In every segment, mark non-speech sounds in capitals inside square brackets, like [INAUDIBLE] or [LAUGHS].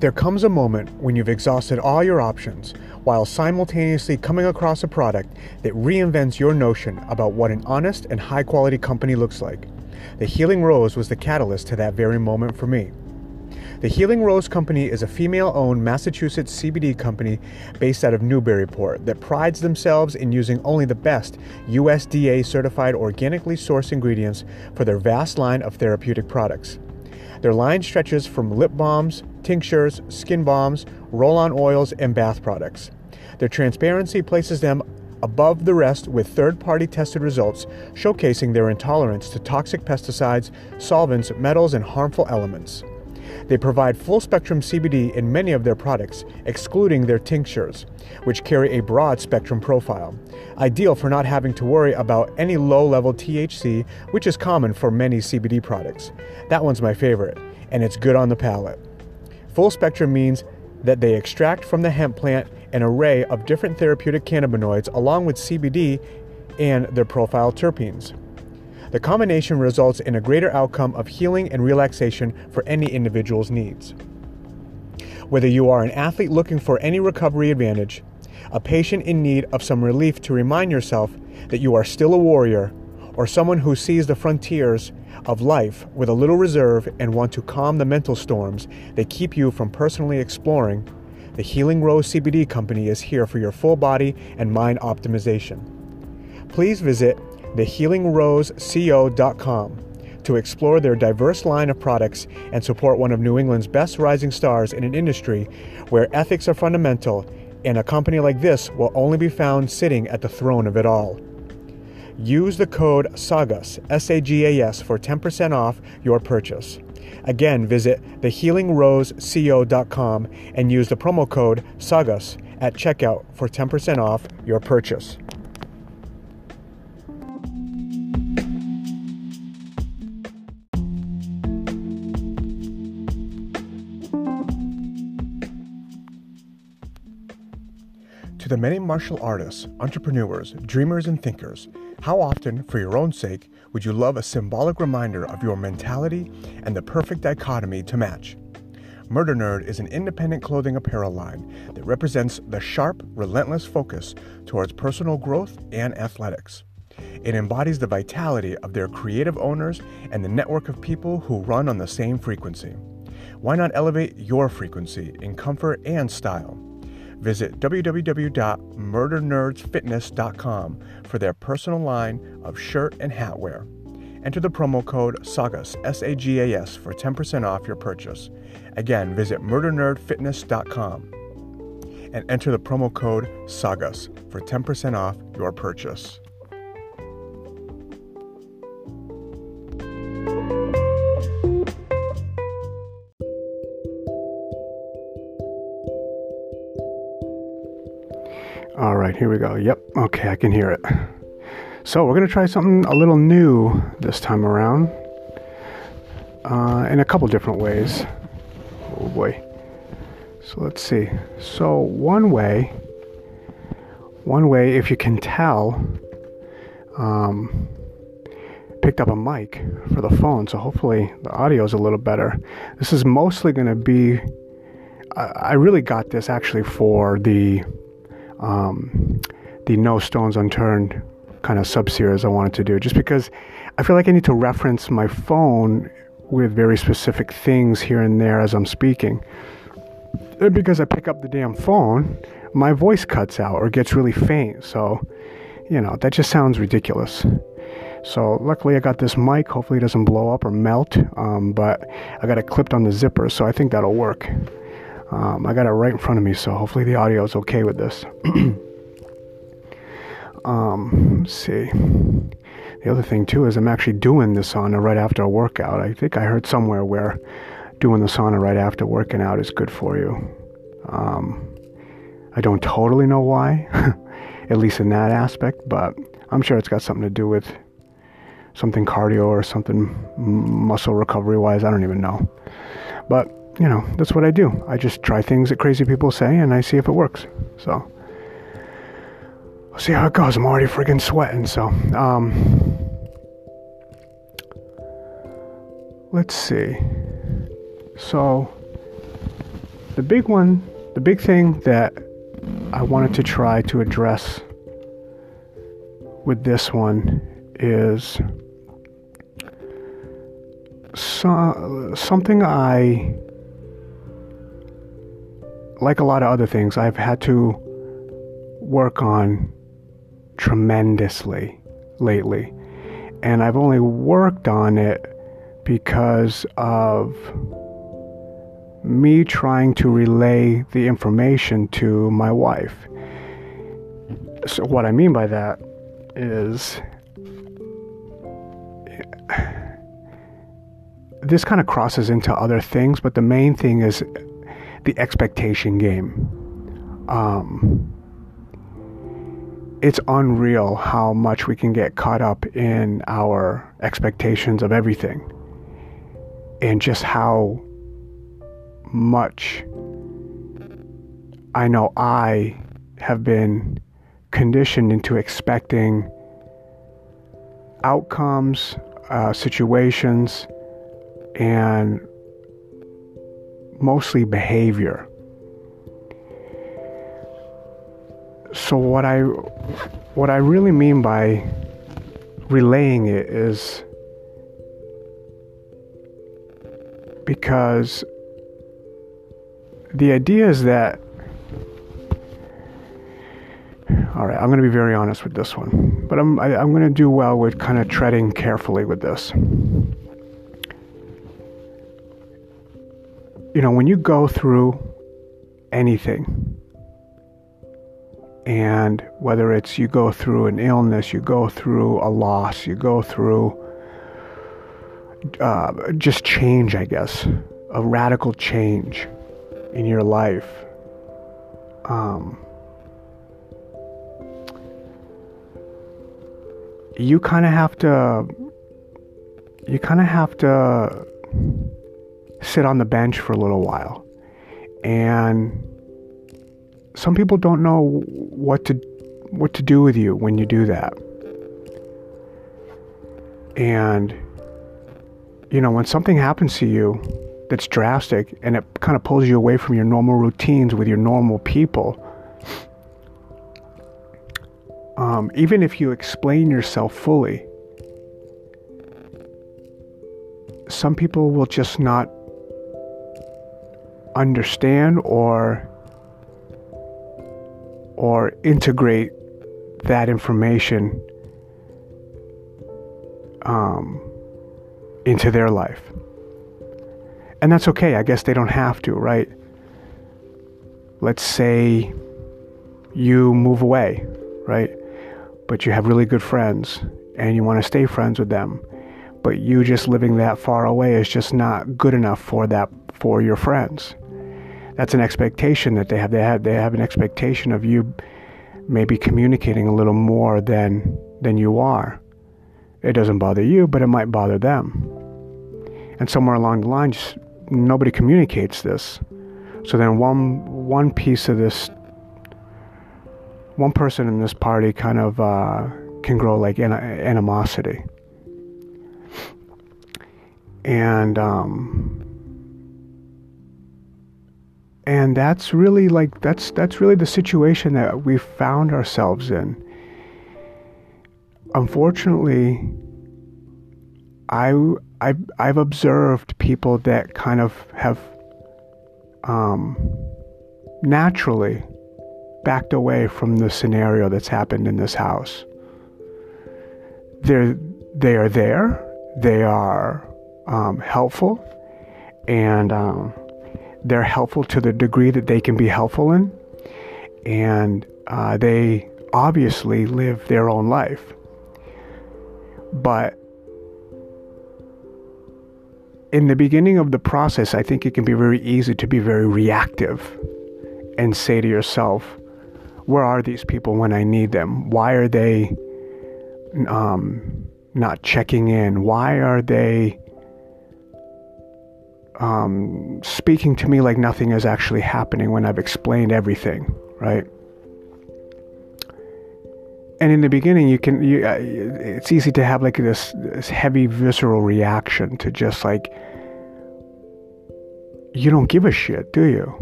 There comes a moment when you've exhausted all your options while simultaneously coming across a product that reinvents your notion about what an honest and high quality company looks like. The Healing Rose was the catalyst to that very moment for me. The Healing Rose Company is a female owned Massachusetts CBD company based out of Newburyport that prides themselves in using only the best USDA certified organically sourced ingredients for their vast line of therapeutic products. Their line stretches from lip balms, tinctures, skin balms, roll on oils, and bath products. Their transparency places them above the rest with third party tested results showcasing their intolerance to toxic pesticides, solvents, metals, and harmful elements. They provide full spectrum CBD in many of their products, excluding their tinctures, which carry a broad spectrum profile, ideal for not having to worry about any low level THC, which is common for many CBD products. That one's my favorite, and it's good on the palate. Full spectrum means that they extract from the hemp plant an array of different therapeutic cannabinoids along with CBD and their profile terpenes. The combination results in a greater outcome of healing and relaxation for any individual's needs. Whether you are an athlete looking for any recovery advantage, a patient in need of some relief to remind yourself that you are still a warrior, or someone who sees the frontiers of life with a little reserve and want to calm the mental storms that keep you from personally exploring, the Healing Rose CBD Company is here for your full body and mind optimization. Please visit thehealingroseco.com to explore their diverse line of products and support one of New England's best rising stars in an industry where ethics are fundamental and a company like this will only be found sitting at the throne of it all. Use the code SAGAS, S A G A S, for 10% off your purchase. Again, visit thehealingroseco.com and use the promo code SAGAS at checkout for 10% off your purchase. To the many martial artists, entrepreneurs, dreamers, and thinkers, how often, for your own sake, would you love a symbolic reminder of your mentality and the perfect dichotomy to match? Murder Nerd is an independent clothing apparel line that represents the sharp, relentless focus towards personal growth and athletics. It embodies the vitality of their creative owners and the network of people who run on the same frequency. Why not elevate your frequency in comfort and style? Visit www.murdernerdsfitness.com for their personal line of shirt and hat wear. Enter the promo code SAGAS, S A G A S, for 10% off your purchase. Again, visit murdernerdfitness.com and enter the promo code SAGAS for 10% off your purchase. Right, here we go. Yep, okay, I can hear it. So, we're going to try something a little new this time around uh, in a couple different ways. Oh boy. So, let's see. So, one way, one way, if you can tell, um, picked up a mic for the phone, so hopefully the audio is a little better. This is mostly going to be. I, I really got this actually for the um, the No Stones Unturned kind of sub series I wanted to do, just because I feel like I need to reference my phone with very specific things here and there as I'm speaking. And because I pick up the damn phone, my voice cuts out or gets really faint. So, you know, that just sounds ridiculous. So, luckily, I got this mic. Hopefully, it doesn't blow up or melt. Um, but I got it clipped on the zipper, so I think that'll work. Um, I got it right in front of me, so hopefully the audio is okay with this. [CLEARS THROAT] um, let's see. The other thing too is I'm actually doing the sauna right after a workout. I think I heard somewhere where doing the sauna right after working out is good for you. Um, I don't totally know why, [LAUGHS] at least in that aspect, but I'm sure it's got something to do with something cardio or something muscle recovery wise. I don't even know. But you know, that's what I do. I just try things that crazy people say and I see if it works. So, we'll see how it goes. I'm already friggin' sweating. So, um, let's see. So, the big one, the big thing that I wanted to try to address with this one is so, something I, like a lot of other things, I've had to work on tremendously lately. And I've only worked on it because of me trying to relay the information to my wife. So, what I mean by that is [SIGHS] this kind of crosses into other things, but the main thing is the expectation game. Um, it's unreal how much we can get caught up in our expectations of everything and just how much I know I have been conditioned into expecting outcomes, uh, situations, and mostly behavior. So what I what I really mean by relaying it is because the idea is that all right i'm going to be very honest with this one but i'm I, am i am going to do well with kind of treading carefully with this you know when you go through anything and whether it's you go through an illness you go through a loss you go through uh, just change i guess a radical change in your life. Um, you kind of have to you kind of have to sit on the bench for a little while and some people don't know what to what to do with you when you do that and you know when something happens to you that's drastic and it kind of pulls you away from your normal routines with your normal people. Um, even if you explain yourself fully, some people will just not understand or or integrate that information um, into their life. And that's okay. I guess they don't have to, right? Let's say you move away, right? But you have really good friends and you want to stay friends with them. But you just living that far away is just not good enough for that for your friends. That's an expectation that they have. They have they have an expectation of you maybe communicating a little more than than you are. It doesn't bother you, but it might bother them. And somewhere along the line, just nobody communicates this. So then one one piece of this, one person in this party kind of uh, can grow like an- animosity, and um, and that's really like that's that's really the situation that we found ourselves in. Unfortunately, I I've I've observed people that kind of have um, naturally backed away from the scenario that's happened in this house. They're they are there. They are um, helpful, and um, they're helpful to the degree that they can be helpful in, and uh, they obviously live their own life. But in the beginning of the process, I think it can be very easy to be very reactive and say to yourself, where are these people when I need them? Why are they um, not checking in? Why are they um, speaking to me like nothing is actually happening when I've explained everything, right? and in the beginning you can you, uh, it's easy to have like this, this heavy visceral reaction to just like you don't give a shit do you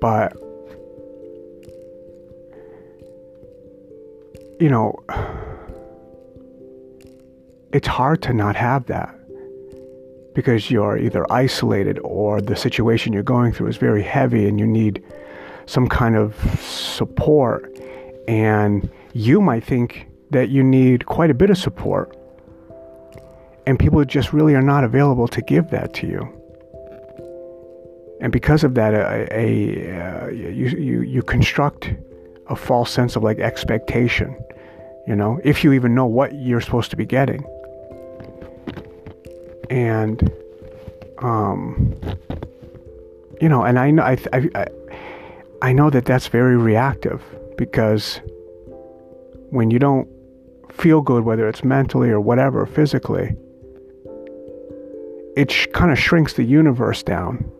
but you know, [SIGHS] it's hard to not have that because you're either isolated or the situation you're going through is very heavy and you need some kind of support. And you might think that you need quite a bit of support. And people just really are not available to give that to you. And because of that, a, a, a you, you, you construct a false sense of like expectation, you know, if you even know what you're supposed to be getting. And, um, you know, and I know, I, I, I know that that's very reactive because when you don't feel good, whether it's mentally or whatever, physically, it sh- kind of shrinks the universe down.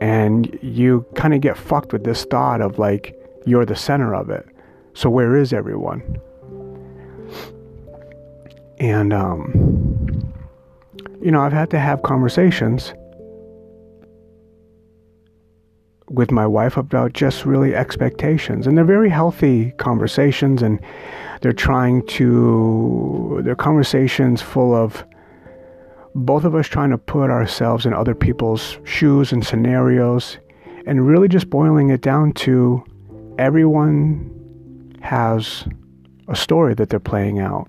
And you kind of get fucked with this thought of like, you're the center of it. So where is everyone? And, um, you know, I've had to have conversations with my wife about just really expectations. And they're very healthy conversations, and they're trying to, they're conversations full of both of us trying to put ourselves in other people's shoes and scenarios, and really just boiling it down to everyone has a story that they're playing out.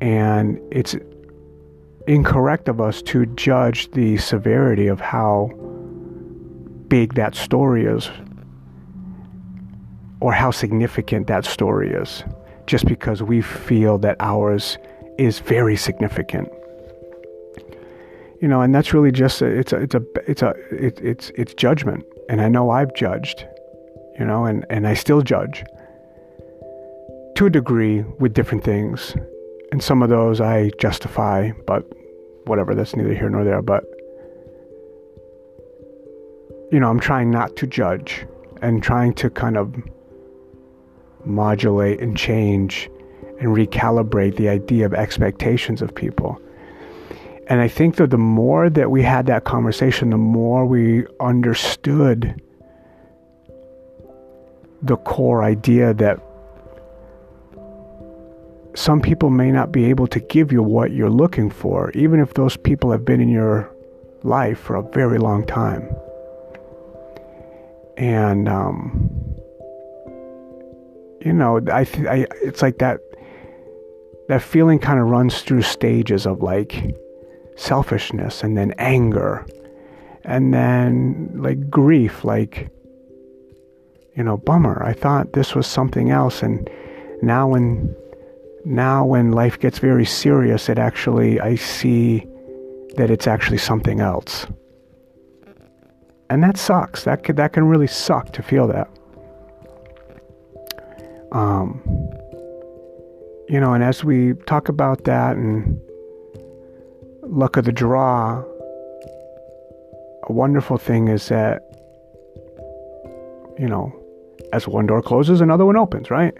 And it's incorrect of us to judge the severity of how big that story is or how significant that story is just because we feel that ours is very significant. You know and that's really just a, it's a it's a it's a it, it's it's judgment. And i know i've judged you know and and i still judge to a degree with different things. And some of those i justify but whatever that's neither here nor there but you know, I'm trying not to judge and trying to kind of modulate and change and recalibrate the idea of expectations of people. And I think that the more that we had that conversation, the more we understood the core idea that some people may not be able to give you what you're looking for, even if those people have been in your life for a very long time. And um, you know, I, th- I it's like that that feeling kind of runs through stages of like selfishness and then anger and then like grief like you know bummer. I thought this was something else and now when now when life gets very serious it actually i see that it's actually something else and that sucks. That could, that can really suck to feel that. Um, you know, and as we talk about that and luck of the draw, a wonderful thing is that, you know, as one door closes, another one opens, right?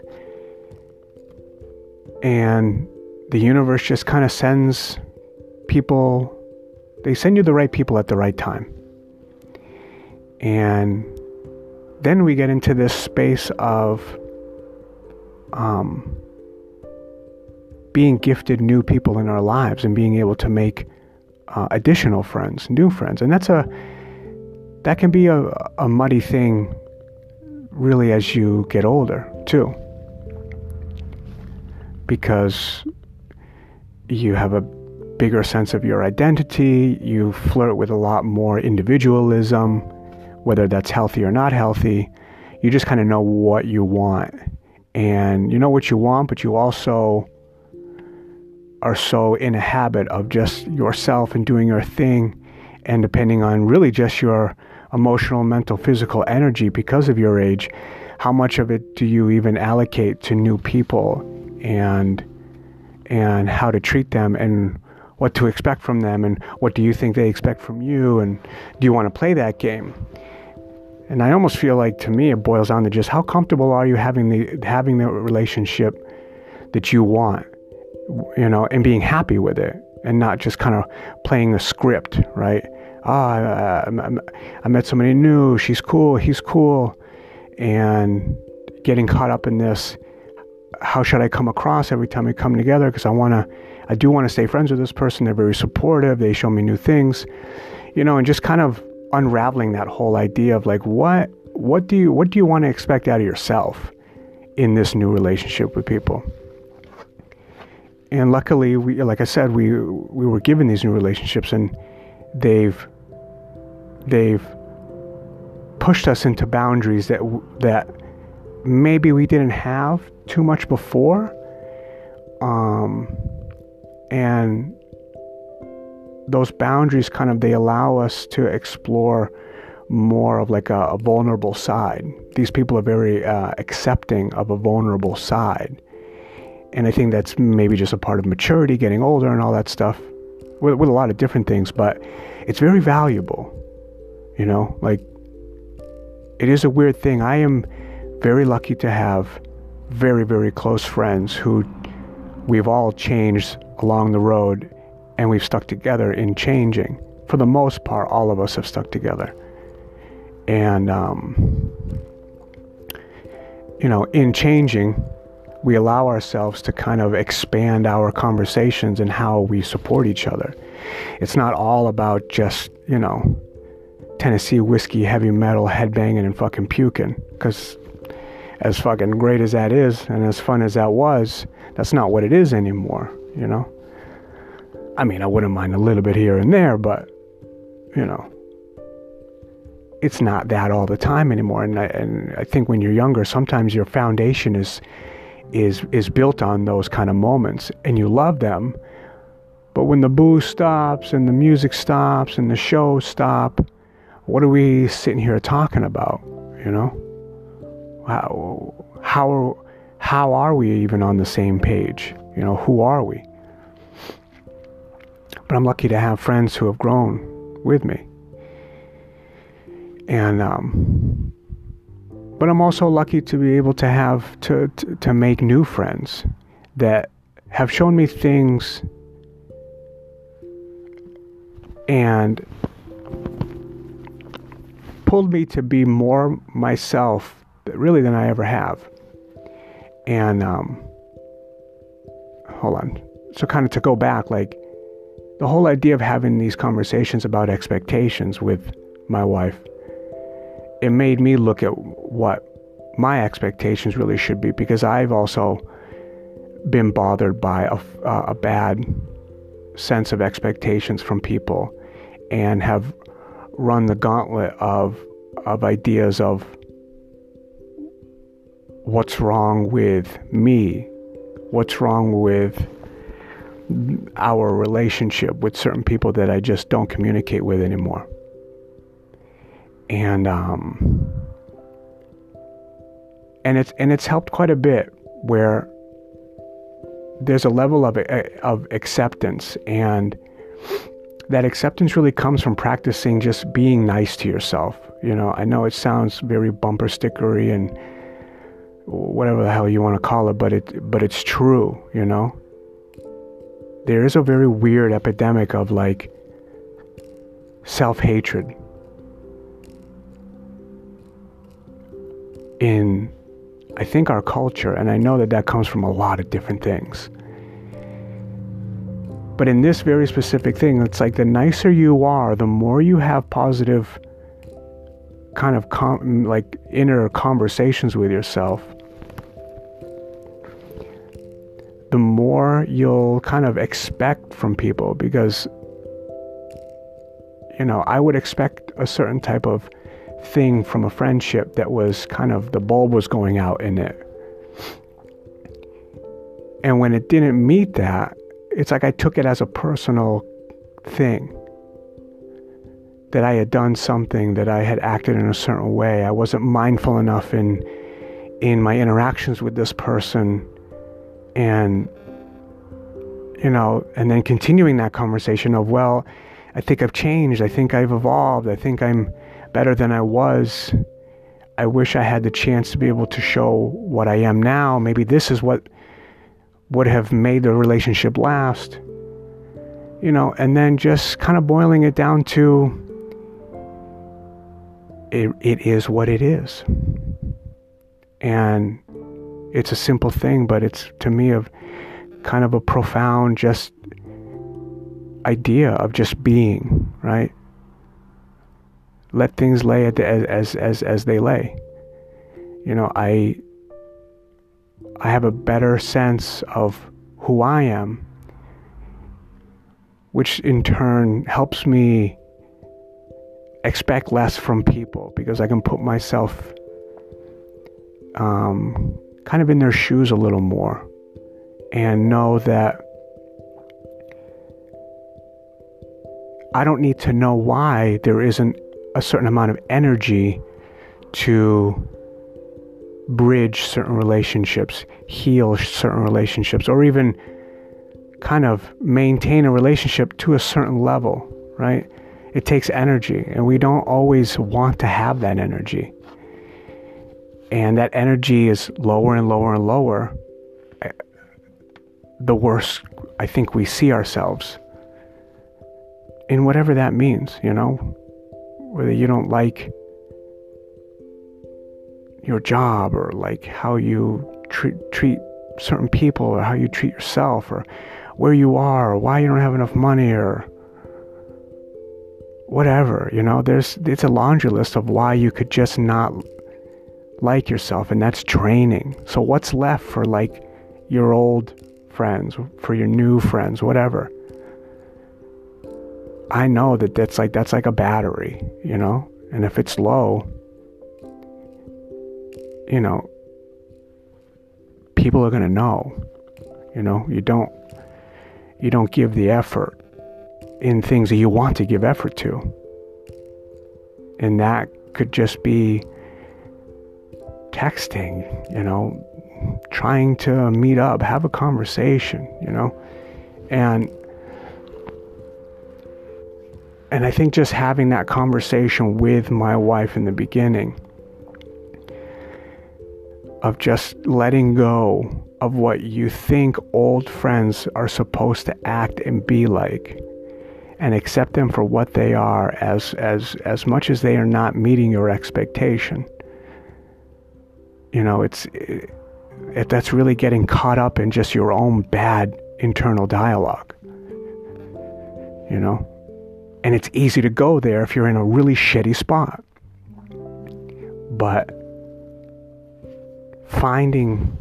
And the universe just kind of sends people, they send you the right people at the right time. And then we get into this space of um, being gifted new people in our lives and being able to make uh, additional friends, new friends. And that's a that can be a, a muddy thing really as you get older too. Because you have a bigger sense of your identity, you flirt with a lot more individualism whether that's healthy or not healthy. You just kind of know what you want. And you know what you want, but you also are so in a habit of just yourself and doing your thing. And depending on really just your emotional, mental, physical energy because of your age, how much of it do you even allocate to new people and and how to treat them and what to expect from them and what do you think they expect from you and do you want to play that game and I almost feel like to me it boils down to just how comfortable are you having the having the relationship that you want, you know, and being happy with it and not just kind of playing the script, right? oh, I, I, I met somebody new. She's cool. He's cool. And getting caught up in this. How should I come across every time we come together? Because I want to, I do want to stay friends with this person. They're very supportive. They show me new things, you know, and just kind of unraveling that whole idea of like, what, what do you, what do you want to expect out of yourself in this new relationship with people? And luckily, we, like I said, we we were given these new relationships, and they've they've pushed us into boundaries that that maybe we didn't have too much before. Um, and those boundaries kind of they allow us to explore more of like a, a vulnerable side. These people are very uh, accepting of a vulnerable side. And I think that's maybe just a part of maturity, getting older, and all that stuff, with, with a lot of different things. But it's very valuable, you know. Like it is a weird thing. I am very lucky to have very, very close friends who we've all changed along the road, and we've stuck together in changing. For the most part, all of us have stuck together, and um, you know, in changing we allow ourselves to kind of expand our conversations and how we support each other. It's not all about just, you know, Tennessee whiskey, heavy metal, headbanging, and fucking puking. Because as fucking great as that is, and as fun as that was, that's not what it is anymore, you know? I mean, I wouldn't mind a little bit here and there, but, you know, it's not that all the time anymore. And I, and I think when you're younger, sometimes your foundation is is is built on those kind of moments and you love them but when the booze stops and the music stops and the shows stop what are we sitting here talking about you know how how are, how are we even on the same page? You know who are we? But i'm lucky to have friends who have grown with me. And um, but I'm also lucky to be able to have to, to, to make new friends that have shown me things and pulled me to be more myself really than I ever have. And um, hold on. So kind of to go back, like the whole idea of having these conversations about expectations with my wife it made me look at what my expectations really should be because I've also been bothered by a, uh, a bad sense of expectations from people and have run the gauntlet of of ideas of what's wrong with me? What's wrong with our relationship with certain people that I just don't communicate with anymore? And um, and it's and it's helped quite a bit where there's a level of of acceptance and that acceptance really comes from practicing just being nice to yourself. You know i know it sounds very bumper stickery and whatever the hell you want to call it but it but it's true you know there is a very weird epidemic of like self-hatred in, I think, our culture, and I know that that comes from a lot of different things. But in this very specific thing, it's like the nicer you are, the more you have positive kind of com- like inner conversations with yourself, more you'll kind of expect from people because you know, I would expect a certain type of thing from a friendship that was kind of the bulb was going out in it. And when it didn't meet that, it's like I took it as a personal thing. That I had done something, that I had acted in a certain way. I wasn't mindful enough in in my interactions with this person and you know, and then continuing that conversation of, well, I think I've changed. I think I've evolved. I think I'm better than I was. I wish I had the chance to be able to show what I am now. Maybe this is what would have made the relationship last. You know, and then just kind of boiling it down to it, it is what it is. And it's a simple thing, but it's to me of kind of a profound just idea of just being, right? Let things lay as as as as they lay. You know, I I have a better sense of who I am, which in turn helps me expect less from people because I can put myself um, kind of in their shoes a little more and know that I don't need to know why there isn't a certain amount of energy to bridge certain relationships, heal certain relationships, or even kind of maintain a relationship to a certain level, right? It takes energy, and we don't always want to have that energy. And that energy is lower and lower and lower. The worse I think we see ourselves. In whatever that means, you know? Whether you don't like your job or like how you treat, treat certain people or how you treat yourself or where you are or why you don't have enough money or whatever, you know, there's it's a laundry list of why you could just not like yourself and that's draining. So what's left for like your old friends, for your new friends, whatever? I know that that's like that's like a battery, you know? And if it's low, you know, people are going to know. You know, you don't you don't give the effort in things that you want to give effort to. And that could just be texting, you know, trying to meet up, have a conversation, you know. And and I think just having that conversation with my wife in the beginning of just letting go of what you think old friends are supposed to act and be like and accept them for what they are as as as much as they are not meeting your expectation you know it's it, it, that's really getting caught up in just your own bad internal dialogue you know? And it's easy to go there if you're in a really shitty spot. But finding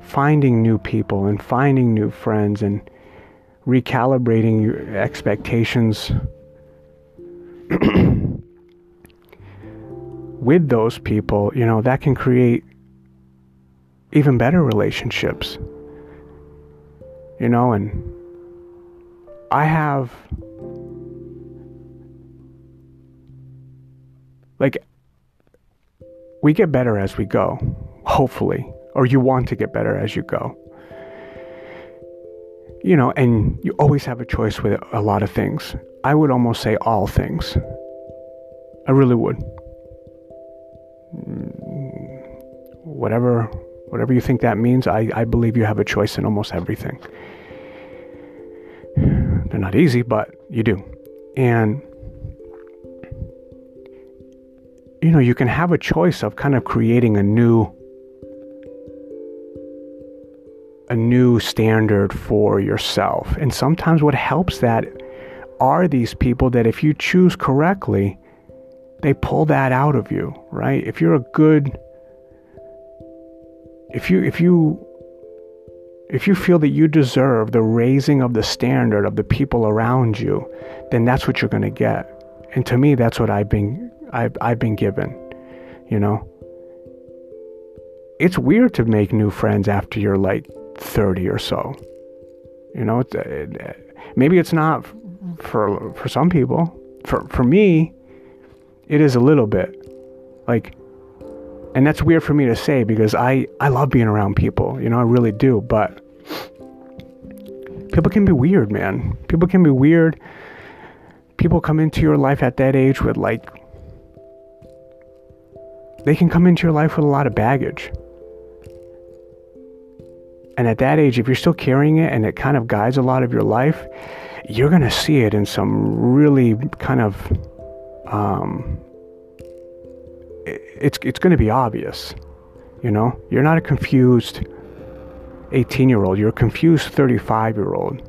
finding new people and finding new friends and recalibrating your expectations [CLEARS THROAT] with those people, you know, that can create even better relationships. You know, and I have like we get better as we go, hopefully, or you want to get better as you go you know, and you always have a choice with a lot of things. I would almost say all things. I really would. Mm, whatever whatever you think that means, I, I believe you have a choice in almost everything. They're not easy, but you do. And you know, you can have a choice of kind of creating a new a new standard for yourself. And sometimes what helps that are these people that if you choose correctly, they pull that out of you, right? If you're a good if you if you if you feel that you deserve the raising of the standard of the people around you, then that's what you're going to get. And to me, that's what I've been I've, I've been given, you know. It's weird to make new friends after you're like 30 or so. You know, it, it, uh, maybe it's not for for some people. For for me, it is a little bit. Like and that's weird for me to say because I I love being around people, you know, I really do, but people can be weird, man. People can be weird. People come into your life at that age with like they can come into your life with a lot of baggage. And at that age, if you're still carrying it and it kind of guides a lot of your life, you're going to see it in some really kind of um, it's it's going to be obvious. You know, you're not a confused 18 year old. You're a confused 35 year old.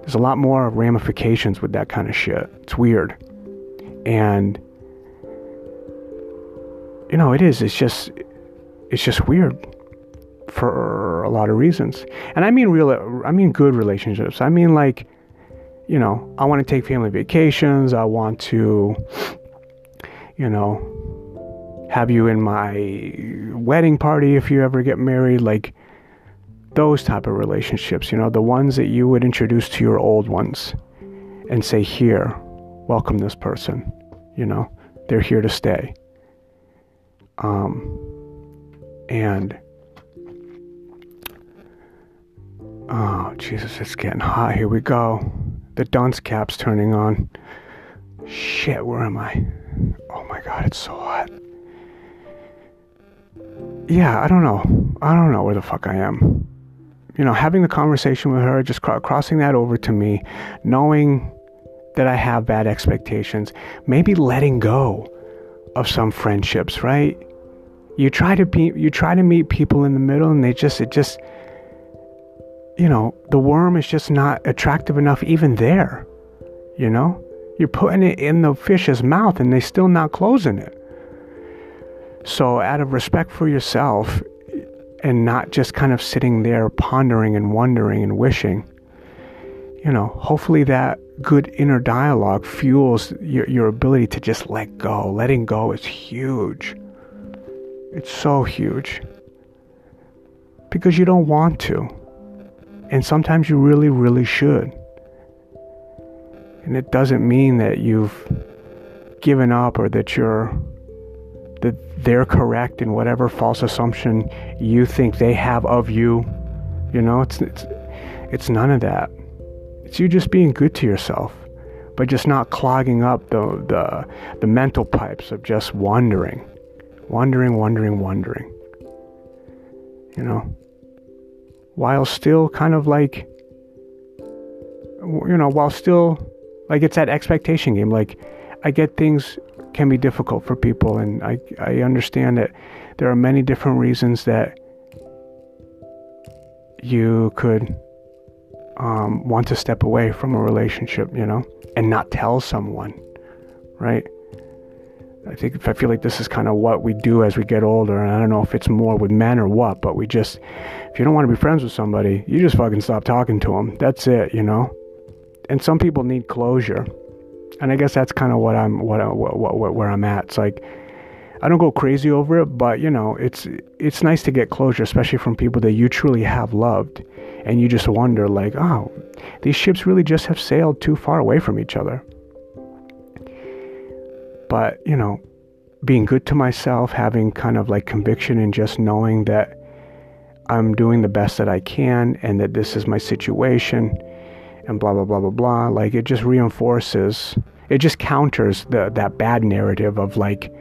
There's a lot more ramifications with that kind of shit. It's weird, and you know, it is. It's just it's just weird for a lot of reasons. And I mean real I mean good relationships. I mean like you know, I want to take family vacations. I want to you know, have you in my wedding party if you ever get married like those type of relationships, you know, the ones that you would introduce to your old ones and say, "Here, welcome this person." You know, they're here to stay. Um, and oh Jesus, it's getting hot. Here we go. The dunce cap's turning on. Shit, where am I? Oh my god, it's so hot. Yeah, I don't know. I don't know where the fuck I am. You know, having the conversation with her, just crossing that over to me, knowing that I have bad expectations, maybe letting go of some friendships, right? you try to be you try to meet people in the middle and they just it just you know the worm is just not attractive enough even there you know you're putting it in the fish's mouth and they're still not closing it so out of respect for yourself and not just kind of sitting there pondering and wondering and wishing you know hopefully that good inner dialogue fuels your, your ability to just let go letting go is huge it's so huge. Because you don't want to. And sometimes you really, really should. And it doesn't mean that you've given up or that you're that they're correct in whatever false assumption you think they have of you. You know, it's it's it's none of that. It's you just being good to yourself, but just not clogging up the the the mental pipes of just wondering wondering, wondering, wondering. You know, while still kind of like, you know, while still like it's that expectation game. Like, I get things can be difficult for people, and I I understand that there are many different reasons that you could um, want to step away from a relationship, you know, and not tell someone, right? I think I feel like this is kind of what we do as we get older, and I don't know if it's more with men or what, but we just, if you don't want to be friends with somebody, you just fucking stop talking to them. That's it, you know. And some people need closure, and I guess that's kind of what I'm, what, what, what, where I'm at. It's like I don't go crazy over it, but you know, it's it's nice to get closure, especially from people that you truly have loved, and you just wonder like, oh, these ships really just have sailed too far away from each other. But, you know, being good to myself, having kind of like conviction and just knowing that I'm doing the best that I can and that this is my situation and blah blah blah blah blah like it just reinforces it just counters the that bad narrative of like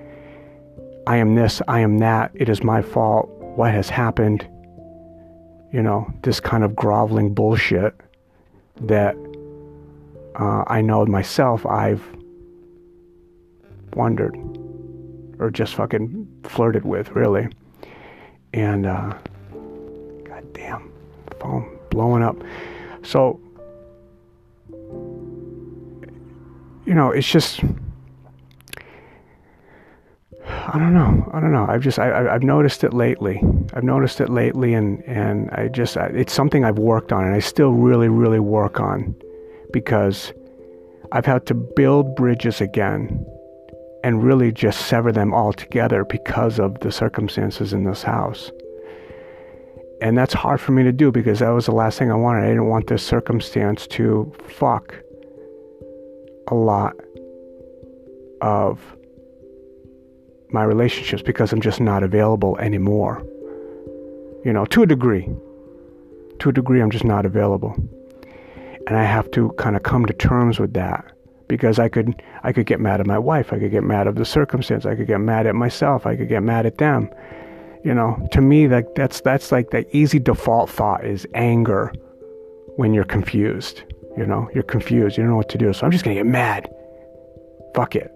I am this, I am that, it is my fault, what has happened. You know, this kind of groveling bullshit that uh, I know myself I've wondered or just fucking flirted with, really. And, uh, god damn, phone blowing up. So, you know, it's just, I don't know. I don't know. I've just, I, I've noticed it lately. I've noticed it lately, and, and I just, it's something I've worked on, and I still really, really work on because I've had to build bridges again and really just sever them all together because of the circumstances in this house. And that's hard for me to do because that was the last thing I wanted. I didn't want this circumstance to fuck a lot of my relationships because I'm just not available anymore. You know, to a degree. To a degree, I'm just not available. And I have to kind of come to terms with that because I could I could get mad at my wife, I could get mad at the circumstance, I could get mad at myself, I could get mad at them. You know, to me like that's that's like the easy default thought is anger when you're confused. You know, you're confused, you don't know what to do. So I'm just gonna get mad. Fuck it.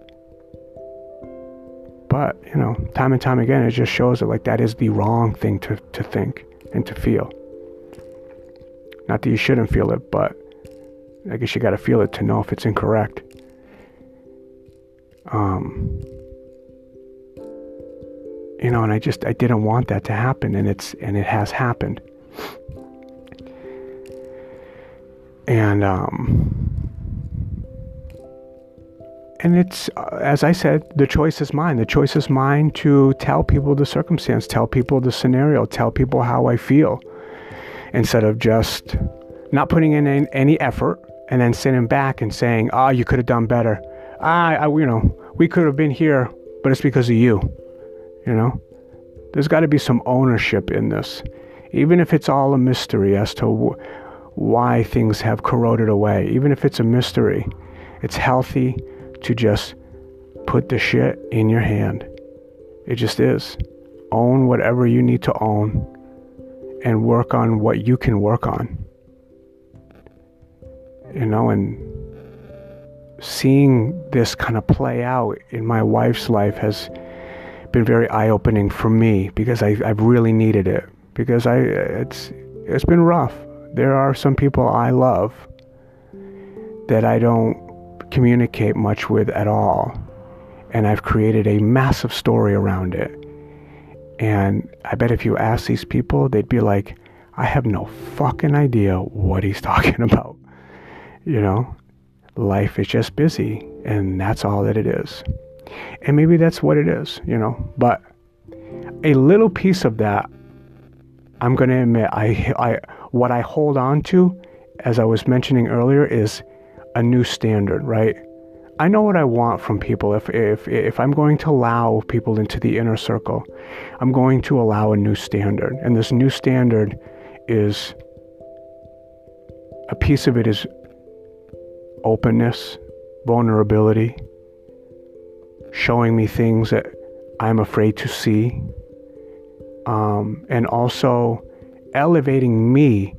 But, you know, time and time again, it just shows that, like, that is the wrong thing to, to think and to feel. Not that you shouldn't feel it, but I guess you got to feel it to know if it's incorrect. Um, you know, and I just I didn't want that to happen, and it's and it has happened. And um, and it's uh, as I said, the choice is mine. The choice is mine to tell people the circumstance, tell people the scenario, tell people how I feel, instead of just not putting in any effort and then sitting back and saying, "Oh, you could have done better." I, I, you know, we could have been here, but it's because of you. You know, there's got to be some ownership in this, even if it's all a mystery as to why things have corroded away. Even if it's a mystery, it's healthy to just put the shit in your hand. It just is. Own whatever you need to own and work on what you can work on. You know, and seeing this kind of play out in my wife's life has been very eye-opening for me because I, I've really needed it because I it's it's been rough. There are some people I love that I don't communicate much with at all, and I've created a massive story around it. And I bet if you ask these people, they'd be like, "I have no fucking idea what he's [LAUGHS] talking about." You know, life is just busy, and that's all that it is. And maybe that's what it is, you know. But a little piece of that, I'm going to admit, I, I, what I hold on to, as I was mentioning earlier, is a new standard, right? I know what I want from people. If, if, if I'm going to allow people into the inner circle, I'm going to allow a new standard. And this new standard is a piece of it is openness, vulnerability, showing me things that I'm afraid to see, um, and also elevating me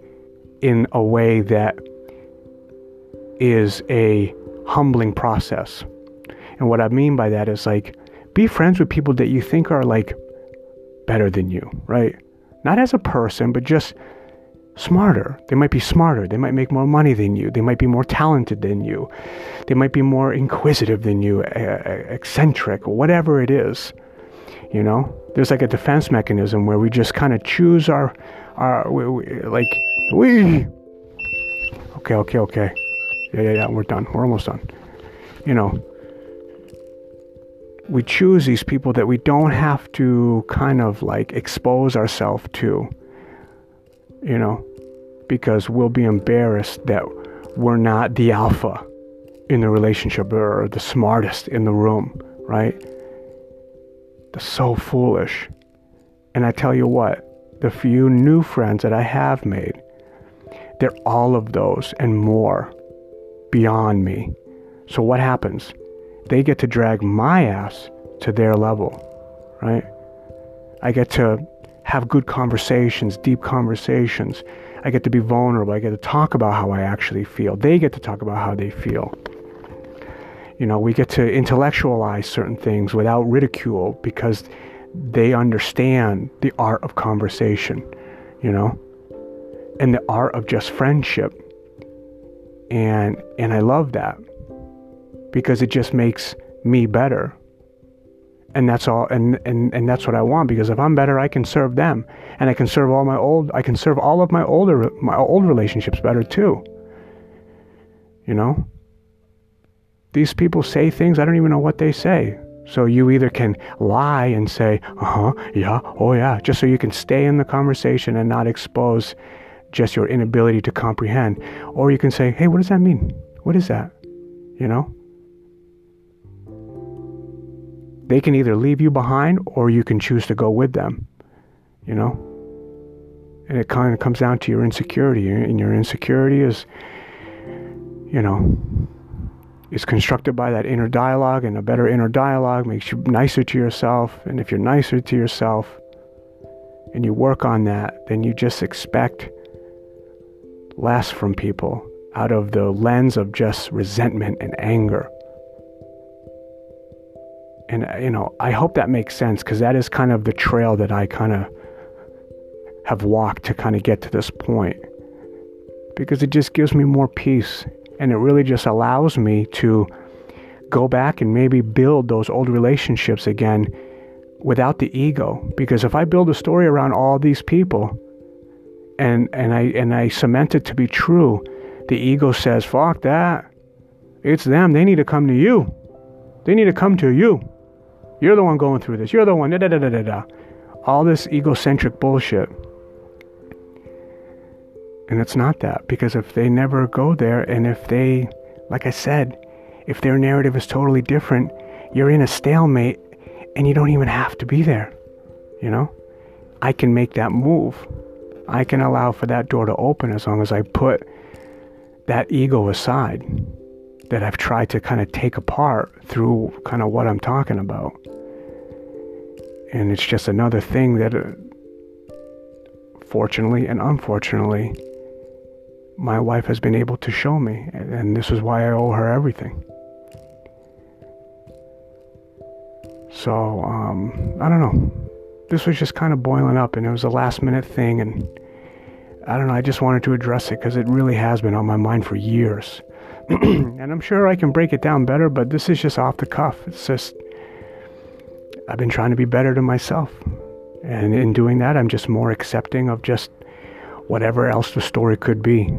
in a way that is a humbling process. And what I mean by that is like, be friends with people that you think are like better than you, right? Not as a person, but just smarter. They might be smarter. They might make more money than you. They might be more talented than you. They might be more inquisitive than you, eccentric, whatever it is. You know, there's like a defense mechanism where we just kind of choose our, our, we, we, like, we. Okay, okay, okay. Yeah, yeah, yeah. We're done. We're almost done. You know, we choose these people that we don't have to kind of like expose ourselves to you know, because we'll be embarrassed that we're not the alpha in the relationship or the smartest in the room, right? That's so foolish. And I tell you what, the few new friends that I have made, they're all of those and more beyond me. So what happens? They get to drag my ass to their level, right? I get to have good conversations, deep conversations. I get to be vulnerable. I get to talk about how I actually feel. They get to talk about how they feel. You know, we get to intellectualize certain things without ridicule because they understand the art of conversation, you know, and the art of just friendship. And and I love that because it just makes me better. And that's all and, and and that's what I want because if I'm better I can serve them. And I can serve all my old I can serve all of my older my old relationships better too. You know these people say things I don't even know what they say. So you either can lie and say uh-huh yeah oh yeah just so you can stay in the conversation and not expose just your inability to comprehend. Or you can say hey what does that mean? What is that? You know? They can either leave you behind or you can choose to go with them, you know? And it kind of comes down to your insecurity. And your insecurity is, you know, is constructed by that inner dialogue, and a better inner dialogue makes you nicer to yourself. And if you're nicer to yourself and you work on that, then you just expect less from people out of the lens of just resentment and anger And, uh, you know, I hope that makes sense because that is kind of the trail that I kind of have walked to kind of get to this point. Because it just gives me more peace and it really just allows me to go back and maybe build those old relationships again without the ego. Because if I build a story around all these people and, and I and I cement it to be true, the ego says, fuck that. It's them. They need to come to you. They need to come to you. You're the one going through this. You're the one. Da, da, da, da, da. All this egocentric bullshit. And it's not that because if they never go there and if they, like I said, if their narrative is totally different, you're in a stalemate and you don't even have to be there. You know? I can make that move. I can allow for that door to open as long as I put that ego aside that I've tried to kind of take apart through kind of what I'm talking about. And it's just another thing that, uh, fortunately and unfortunately, my wife has been able to show me. And this is why I owe her everything. So, um, I don't know. This was just kind of boiling up, and it was a last minute thing. And I don't know, I just wanted to address it because it really has been on my mind for years. [CLEARS THROAT] and I'm sure I can break it down better, but this is just off the cuff. It's just, I've been trying to be better to myself. And in doing that, I'm just more accepting of just whatever else the story could be.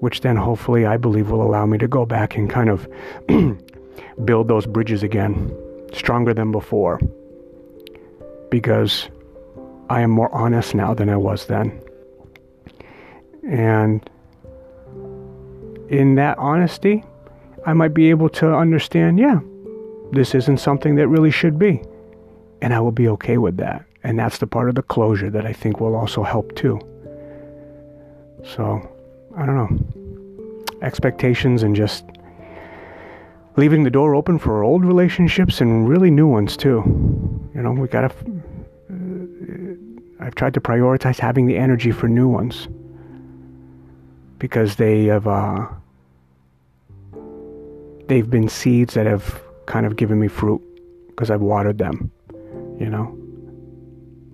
Which then hopefully I believe will allow me to go back and kind of [CLEARS THROAT] build those bridges again, stronger than before. Because I am more honest now than I was then. And in that honesty, I might be able to understand, yeah, this isn't something that really should be. And I will be okay with that. And that's the part of the closure that I think will also help too. So, I don't know. Expectations and just leaving the door open for old relationships and really new ones too. You know, we gotta. Uh, I've tried to prioritize having the energy for new ones because they have uh, they've been seeds that have kind of given me fruit because I've watered them, you know.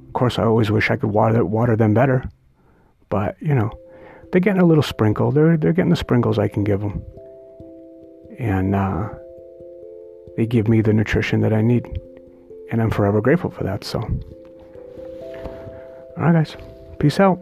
Of course, I always wish I could water water them better, but you know, they're getting a little sprinkle. They're they're getting the sprinkles I can give them, and uh, they give me the nutrition that I need, and I'm forever grateful for that. So, all right, guys, peace out.